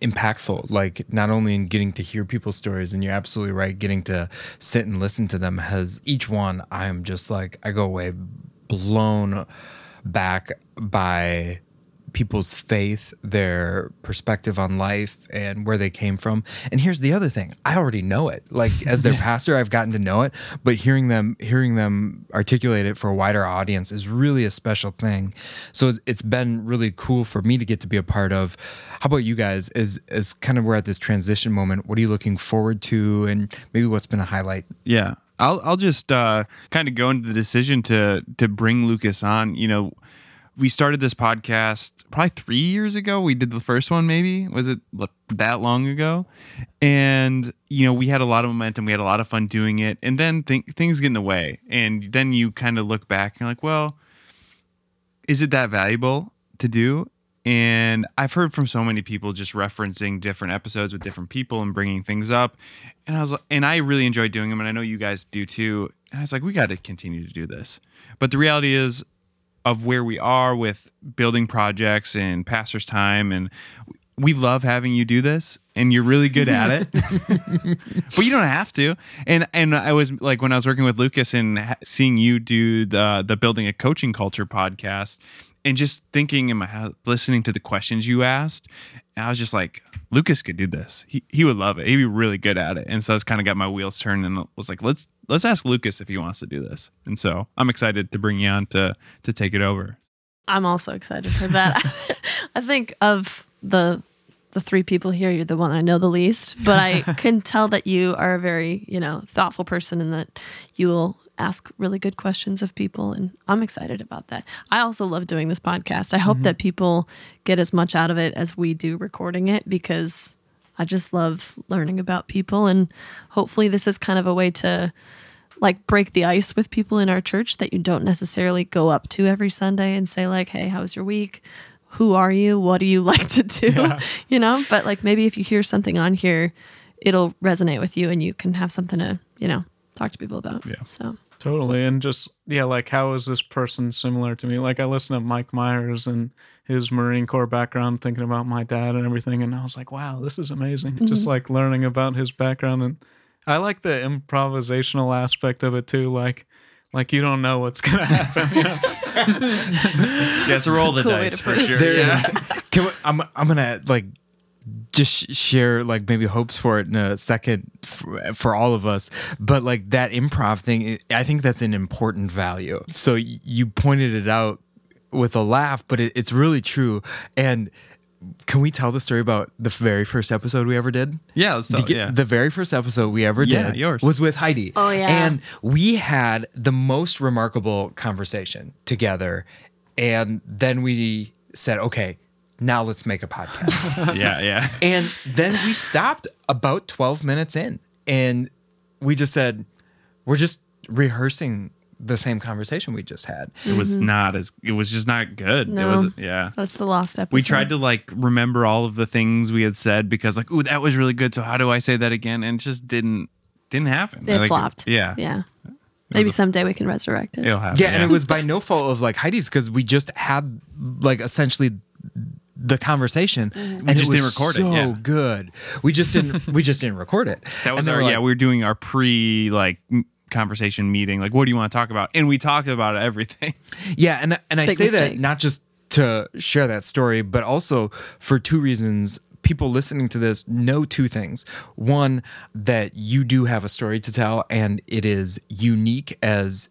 impactful. Like not only in getting to hear people's stories, and you're absolutely right, getting to sit and listen to them has each one. I am just like I go away blown back by people's faith, their perspective on life, and where they came from. And here's the other thing: I already know it. Like as their pastor, I've gotten to know it, but hearing them hearing them articulate it for a wider audience is really a special thing. So it's- been really cool for me to get to be a part of. How about you guys? Is is kind of we're at this transition moment. What are you looking forward to, and maybe what's been a highlight? Yeah. I'll I'll just uh, kind of go into the decision to to bring Lucas on. You know, we started this podcast probably three years ago. We did the first one, maybe. Was it that long ago? and you know we had a lot of momentum. We had a lot of fun doing it. And then th- things get in the way. And then you kind of look back and you're like well is it that valuable to do? And i've heard from so many people just referencing different episodes with different people and bringing things up. And i was and i really enjoy doing them and i know you guys do too. And i was like we got to continue to do this. But the reality is of where we are with building projects and pastor's time and we love having you do this and you're really good at it. But you don't have to. And and i was like when i was working with lucas and ha- seeing you do the the building a coaching culture podcast and just thinking in my house listening to the questions you asked i was just like lucas could do this. He, he would love it. He'd be really good at it. And so i kind of got my wheels turned and was like let's let's ask lucas if he wants to do this and so i'm excited to bring you on to to take it over I'm also excited for that. I think of the the three people here, you're the one I know the least, but I can tell that you are a very, you know, thoughtful person and that you will ask really good questions of people and I'm excited about that. I also love doing this podcast. I hope mm-hmm. that people get as much out of it as we do recording it because I just love learning about people and hopefully this is kind of a way to like break the ice with people in our church that you don't necessarily go up to every Sunday and say like, "Hey, how was your week? Who are you? What do you like to do?" You know, but like maybe if you hear something on here, it'll resonate with you and you can have something to, you know, talk to people about. Yeah. So, Totally. And just, yeah, like, how is this person similar to me? Like, I listen to Mike Myers and his Marine Corps background, thinking about my dad and everything. And I was like, wow, this is amazing. Just like learning about his background. And I like the improvisational aspect of it too. Like, like you don't know what's going to happen. You know? yeah it's a roll the Cool dice for sure There yeah. is. Can we, I'm I'm gonna like just share like maybe hopes for it in a second for, for all of us, but like that improv thing, I think that's an important value. So you pointed it out with a laugh, but it, it's really true. And can we tell the story about the very first episode we ever did? yeah let's To talk, yeah The very first episode we ever Yeah, did yours. was with Heidi. Oh, yeah. And we had the most remarkable conversation together. And then we said, okay, now let's make a podcast. yeah yeah and then we stopped about 12 minutes in and we just said, we're just rehearsing the same conversation we just had. it was mm-hmm. not as it was just not good it was yeah that's the lost episode. we tried to like remember all of the things we had said because like ooh that was really good so how do i say that again and it just didn't didn't happen It Like, flopped. yeah Yeah. Maybe someday we can resurrect it. it'll happen Yeah, and it was by no fault of like Heidi's because we just had like essentially the conversation mm-hmm. and just it was didn't record it, so yeah. good. We just didn't we just didn't record it. that was And they our were yeah like, we were doing our pre like m- conversation meeting like what do you want to talk about and we talked about everything Yeah, and and I Big say that not just to share that story, but also for two reasons. People listening to this know two things. One, that you do have a story to tell, and it is unique as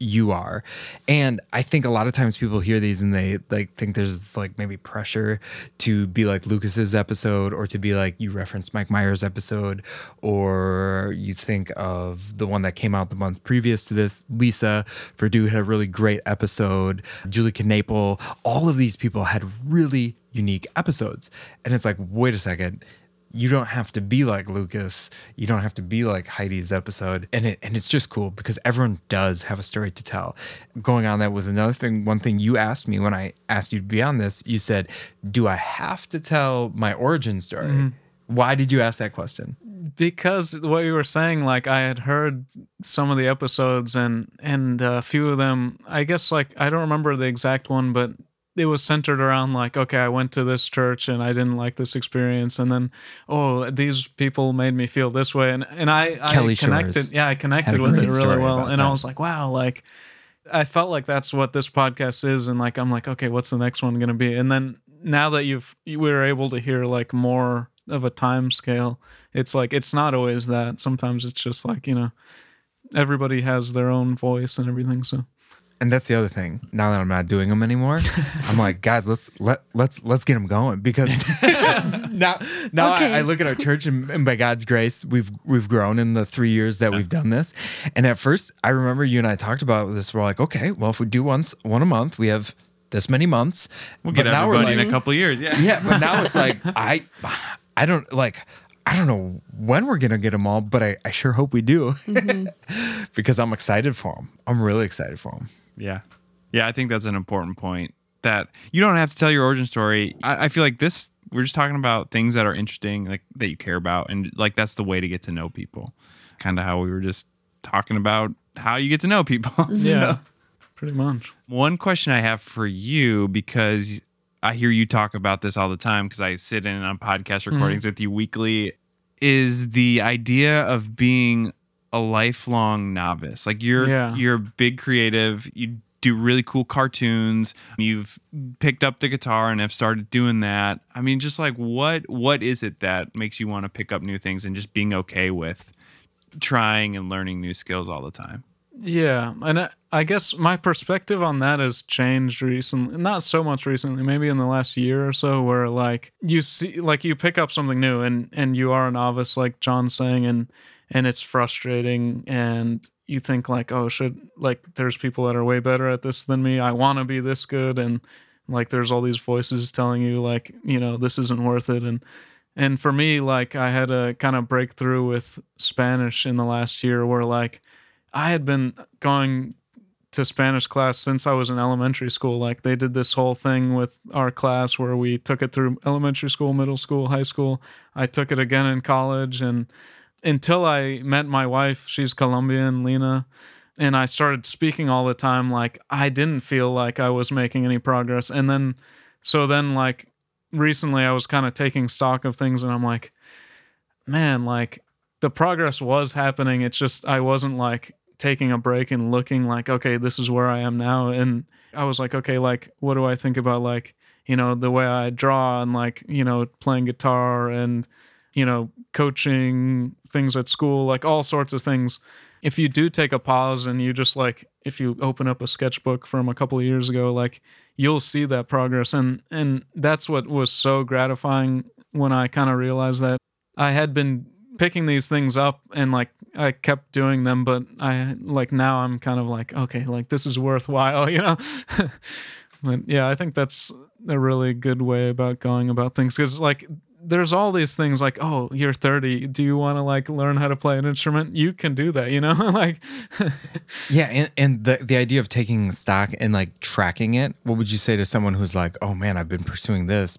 you are. And I think a lot of times people hear these and they like think there's like maybe pressure to be like Lucas's episode or to be like you referenced Mike Myers episode or you think of the one that came out the month previous to this Lisa Purdue had a really great episode. Julie Knaple all of these people had really unique episodes. And it's like wait a second you don't have to be like Lucas. You don't have to be like Heidi's episode. And it and it's just cool because everyone does have a story to tell. Going on that was another thing. One thing you asked me when I asked you to be on this, you said, Do I have to tell my origin story? Mm-hmm. Why did you ask that question? because what you were saying like i had heard some of the episodes and and uh, a few of them i guess like i don't remember the exact one but it was centered around like okay i went to this church and i didn't like this experience and then oh these people made me feel this way and and i Kelly connected Shores yeah i connected with it really well and i was like wow like I felt like that's what this podcast is, and like I'm like, okay, what's the next one gonna be? And then now that you've we were able to hear like more of a time scale, it's like it's not always that. Sometimes it's just like you know, everybody has their own voice and everything. So And that's the other thing. Now that I'm not doing them anymore, I'm like, guys, let's let let's let's get them going because now now Okay. I, I look at our church and, and by God's grace, we've we've grown in the three years that we've done this. And at first, I remember you and I talked about this. We're like, okay, well, if we do once one a month, we have this many months. we'll But get now we're everybody like- in a couple years yeah yeah, but now it's like I I don't like I don't know when we're gonna get them all, but I, I sure hope we do mm-hmm. because I'm excited for them. I'm really excited for them. Yeah. Yeah, I think that's an important point that you don't have to tell your origin story. I, I feel like this, we're just talking about things that are interesting, like that you care about. And like that's the way to get to know people. Kind of how we were just talking about how you get to know people. Yeah, pretty much. One question I have for you, because I hear you talk about this all the time, because I sit in on podcast hmm. recordings with you weekly, is the idea of being a lifelong novice. Like you're Yeah. you're a big creative. You do really cool cartoons. You've picked up the guitar and have started doing that. I mean, just like what what is it that makes you want to pick up new things and just being okay with trying and learning new skills all the time? Yeah, and I, I guess my perspective on that has changed recently. Not so much recently, maybe in the last year or so, where like you see, like you pick up something new, and and you are a novice, like John's saying, and and it's frustrating, and you think like, oh, should like there's people that are way better at this than me. I want to be this good, and like there's all these voices telling you like, you know, this isn't worth it, and and for me, like I had a kind of breakthrough with Spanish in the last year, where like I had been going to Spanish class since I was in elementary school. Like they did this whole thing with our class where we took it through elementary school, middle school, high school. I took it again in college and until I met my wife, she's Colombian, Lena, and I started speaking all the time like I didn't feel like I was making any progress. And then so then like recently I was kind of taking stock of things and I'm like man, like the progress was happening. It's just I wasn't like taking a break and looking like, okay, this is where I am now. And I was like, okay, like what do I think about like, you know, the way I draw and like, you know, playing guitar and, you know, coaching things at school, like all sorts of things. If you do take a pause and you just like if you open up a sketchbook from a couple of years ago, like you'll see that progress and and that's what was so gratifying when I kind of realized that I had been picking these things up and like I kept doing them, but I like now I'm kind of like, okay, like this is worthwhile, you know? but yeah, I think that's a really good way about going about things because like there's all these things like, oh, you're 30. Do you want to like learn how to play an instrument? You can do that, you know? like, Yeah, and, and the the idea of taking stock and like tracking it, what would you say to someone who's like, "Oh man, I've been pursuing this,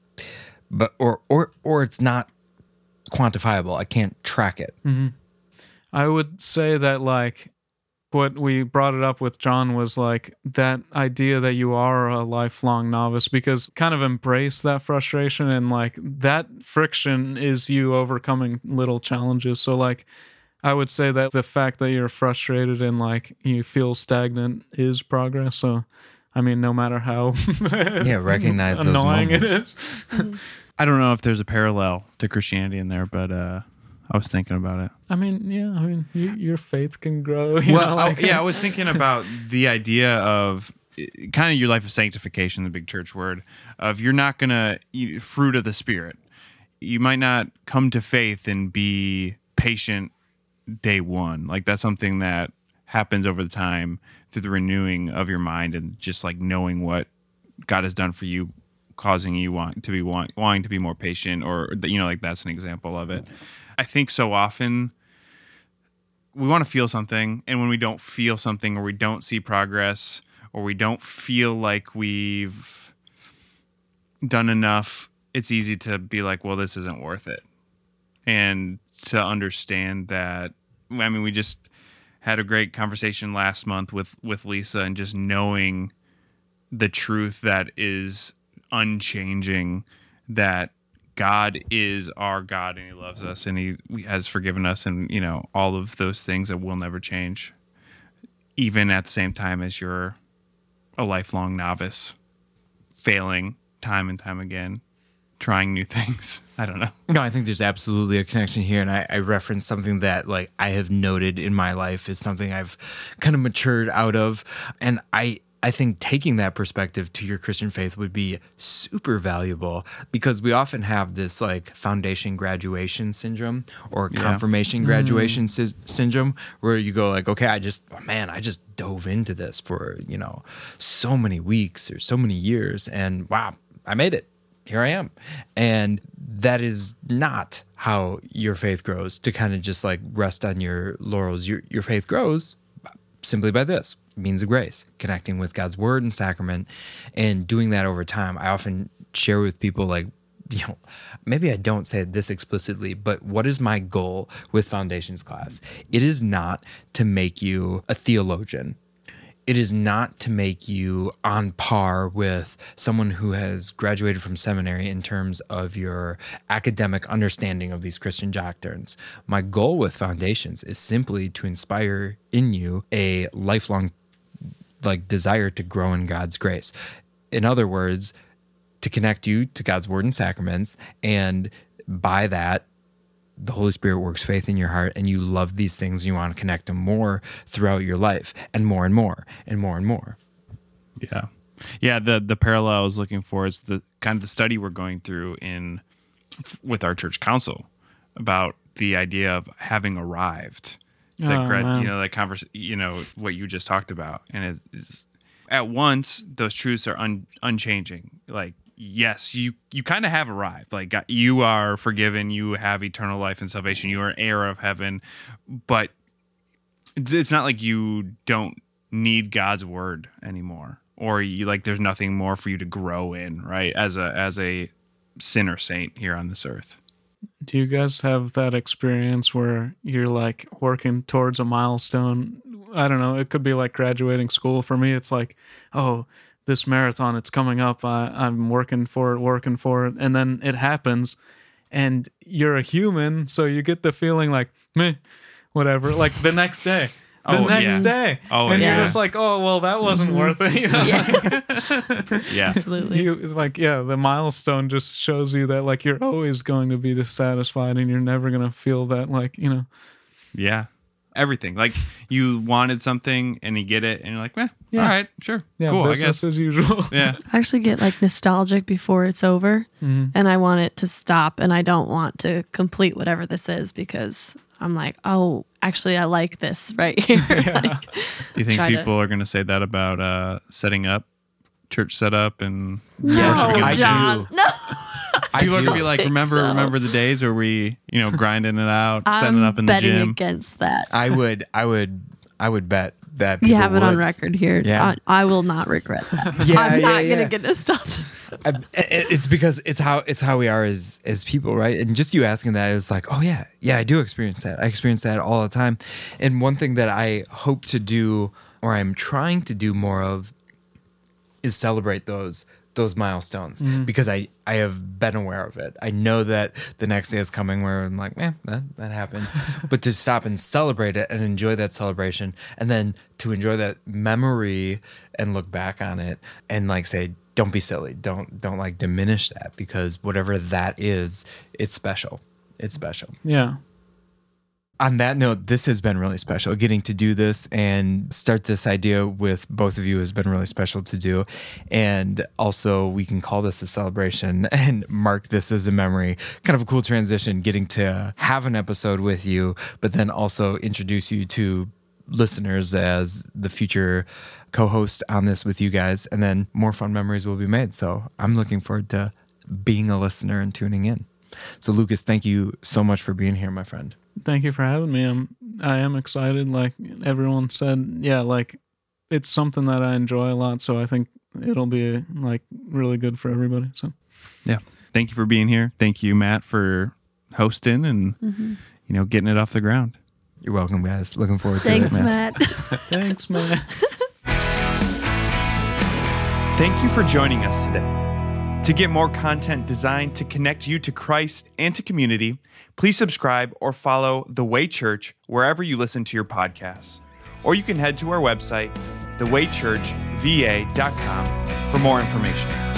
but or or or it's not quantifiable. I can't track it." Mm-hmm. I would say that like what we brought it up with John was like that idea that you are a lifelong novice because kind of embrace that frustration and like that friction is you overcoming little challenges. So like I would say that the fact that you're frustrated and like you feel stagnant is progress. So I mean no matter how Yeah, recognize those annoying it moments. is. I don't know if there's a parallel to Christianity in there, but uh, I was thinking about it. I mean, yeah, I mean you, your faith can grow. Well, know, I- yeah, I was thinking about the idea of kind of your life of sanctification, the big church word of you're not gonna you, fruit of the spirit. You might not come to faith and be patient day one. Like that's something that happens over the time through the renewing of your mind and just like knowing what God has done for you, causing you want to be want, wanting to be more patient, or you know, like that's an example of it. I think so often we want to feel something and when we don't feel something or we don't see progress or we don't feel like we've done enough it's easy to be like well this isn't worth it. And to understand that i mean we just had a great conversation last month with with lisa and just knowing the truth that is unchanging that God is our God and He loves us and He has forgiven us and you know all of those things that will never change, even at the same time as you're a lifelong novice, failing time and time again, trying new things. I don't know. No, I think there's absolutely a connection here, and I, I referenced something that like I have noted in my life is something I've kind of matured out of, and I I think taking that perspective to your Christian faith would be super valuable because we often have this like foundation graduation syndrome or confirmation mm. graduation sy- syndrome where you go like, okay, I just oh, man, I just dove into this for you know so many weeks or so many years, and wow, I made it here I am. And that is not how your faith grows to kind of just like rest on your laurels. Your, your faith grows simply by this means of grace, connecting with God's word and sacrament and doing that over time. I often share with people like, you know, maybe I don't say this explicitly, but what is my goal with foundations class? It is not to make you a theologian it is not to make you on par with someone who has graduated from seminary in terms of your academic understanding of these Christian doctrines. My goal with Foundations is simply to inspire in you a lifelong like desire to grow in God's grace. In other words, to connect you to God's word and sacraments and by that the Holy Spirit works faith in your heart and you love these things and you want to connect them more throughout your life and more and more and more and more. Yeah. Yeah, the the parallel I was looking for is the kind of the study we're going through in with our church council about the idea of having arrived. That Oh, grad, man. you know, that converse, you know, what you just talked about, and it is at once those truths are un, unchanging. Like, yes, you you kind of have arrived. Like, uh, you are forgiven, you have eternal life and salvation, you are heir of heaven, but it's, it's not like you don't need God's word anymore, or you like there's nothing more for you to grow in, right? As a as a sinner saint here on this earth. Do you guys have that experience where you're like working towards a milestone? I don't know. It could be like graduating school. For me, it's like, oh, this marathon, it's coming up. I, I'm working for it, working for it. And then it happens, and you're a human. So you get the feeling like, meh, whatever. Like the next day. The Oh, next yeah. day. Oh, and yeah. you're just like, oh, well, that wasn't mm-hmm. worth it. You know? Yeah. Absolutely. you like yeah the milestone just shows you that like you're always going to be dissatisfied and you're never going to feel that like you know Yeah. Everything. Like you wanted something and you get it and you're like, eh, Yeah. all right, sure. yeah cool, I business guess. as usual Yeah. I actually get like nostalgic before it's over Mm-hmm. and I want it to stop and I don't want to complete whatever this is because I'm like, oh, actually, I like this right here. Like, Do you think Try to- people are going to say that about uh, setting up, church setup, and no, I John. do. No. I people are do. going to be like, remember, so. remember the days where we, you know, grinding it out, setting I'm it up in the betting gym. against that. I would, I would, I would bet that You have it on record here. Yeah. I, I will not regret that. Yeah, I'm not yeah. gonna get nostalgic. I, it- it's because it's how it's how we are as as people, right? And just you asking that is like, oh yeah, yeah, I do experience that. I experience that all the time. And one thing that I hope to do, or I'm trying to do more of, is celebrate those those milestones because I I have been aware of it. I know that the next day is coming where I'm like, eh, that that happened. but to stop and celebrate it and enjoy that celebration, and then to enjoy that memory and look back on it and like say, don't be silly, don't don't like diminish that because whatever that is, it's special. It's special yeah on that note, this has been really special. Getting to do this and start this idea with both of you has been really special to do. And also, we can call this a celebration and mark this as a memory. Kind of a cool transition getting to have an episode with you, but then also introduce you to listeners as the future co host on this with you guys. And then more fun memories will be made. So I'm looking forward to being a listener and tuning in. So, Lucas, thank you so much for being here, my friend. Thank you for having me i'm i am excited like everyone said yeah like it's something that i enjoy a lot so i think it'll be like really good for everybody so Yeah. Thank you for being here. Thank you, Matt, for hosting and, Mm-hmm. you know, getting it off the ground. You're welcome, guys. Looking forward to Thanks, it, man. Matt. thanks Matt. Thank you for joining us today. To get more content designed to connect you to Christ and to community, please subscribe or follow The Way Church wherever you listen to your podcasts. Or you can head to our website, thewaychurchva.com, for more information.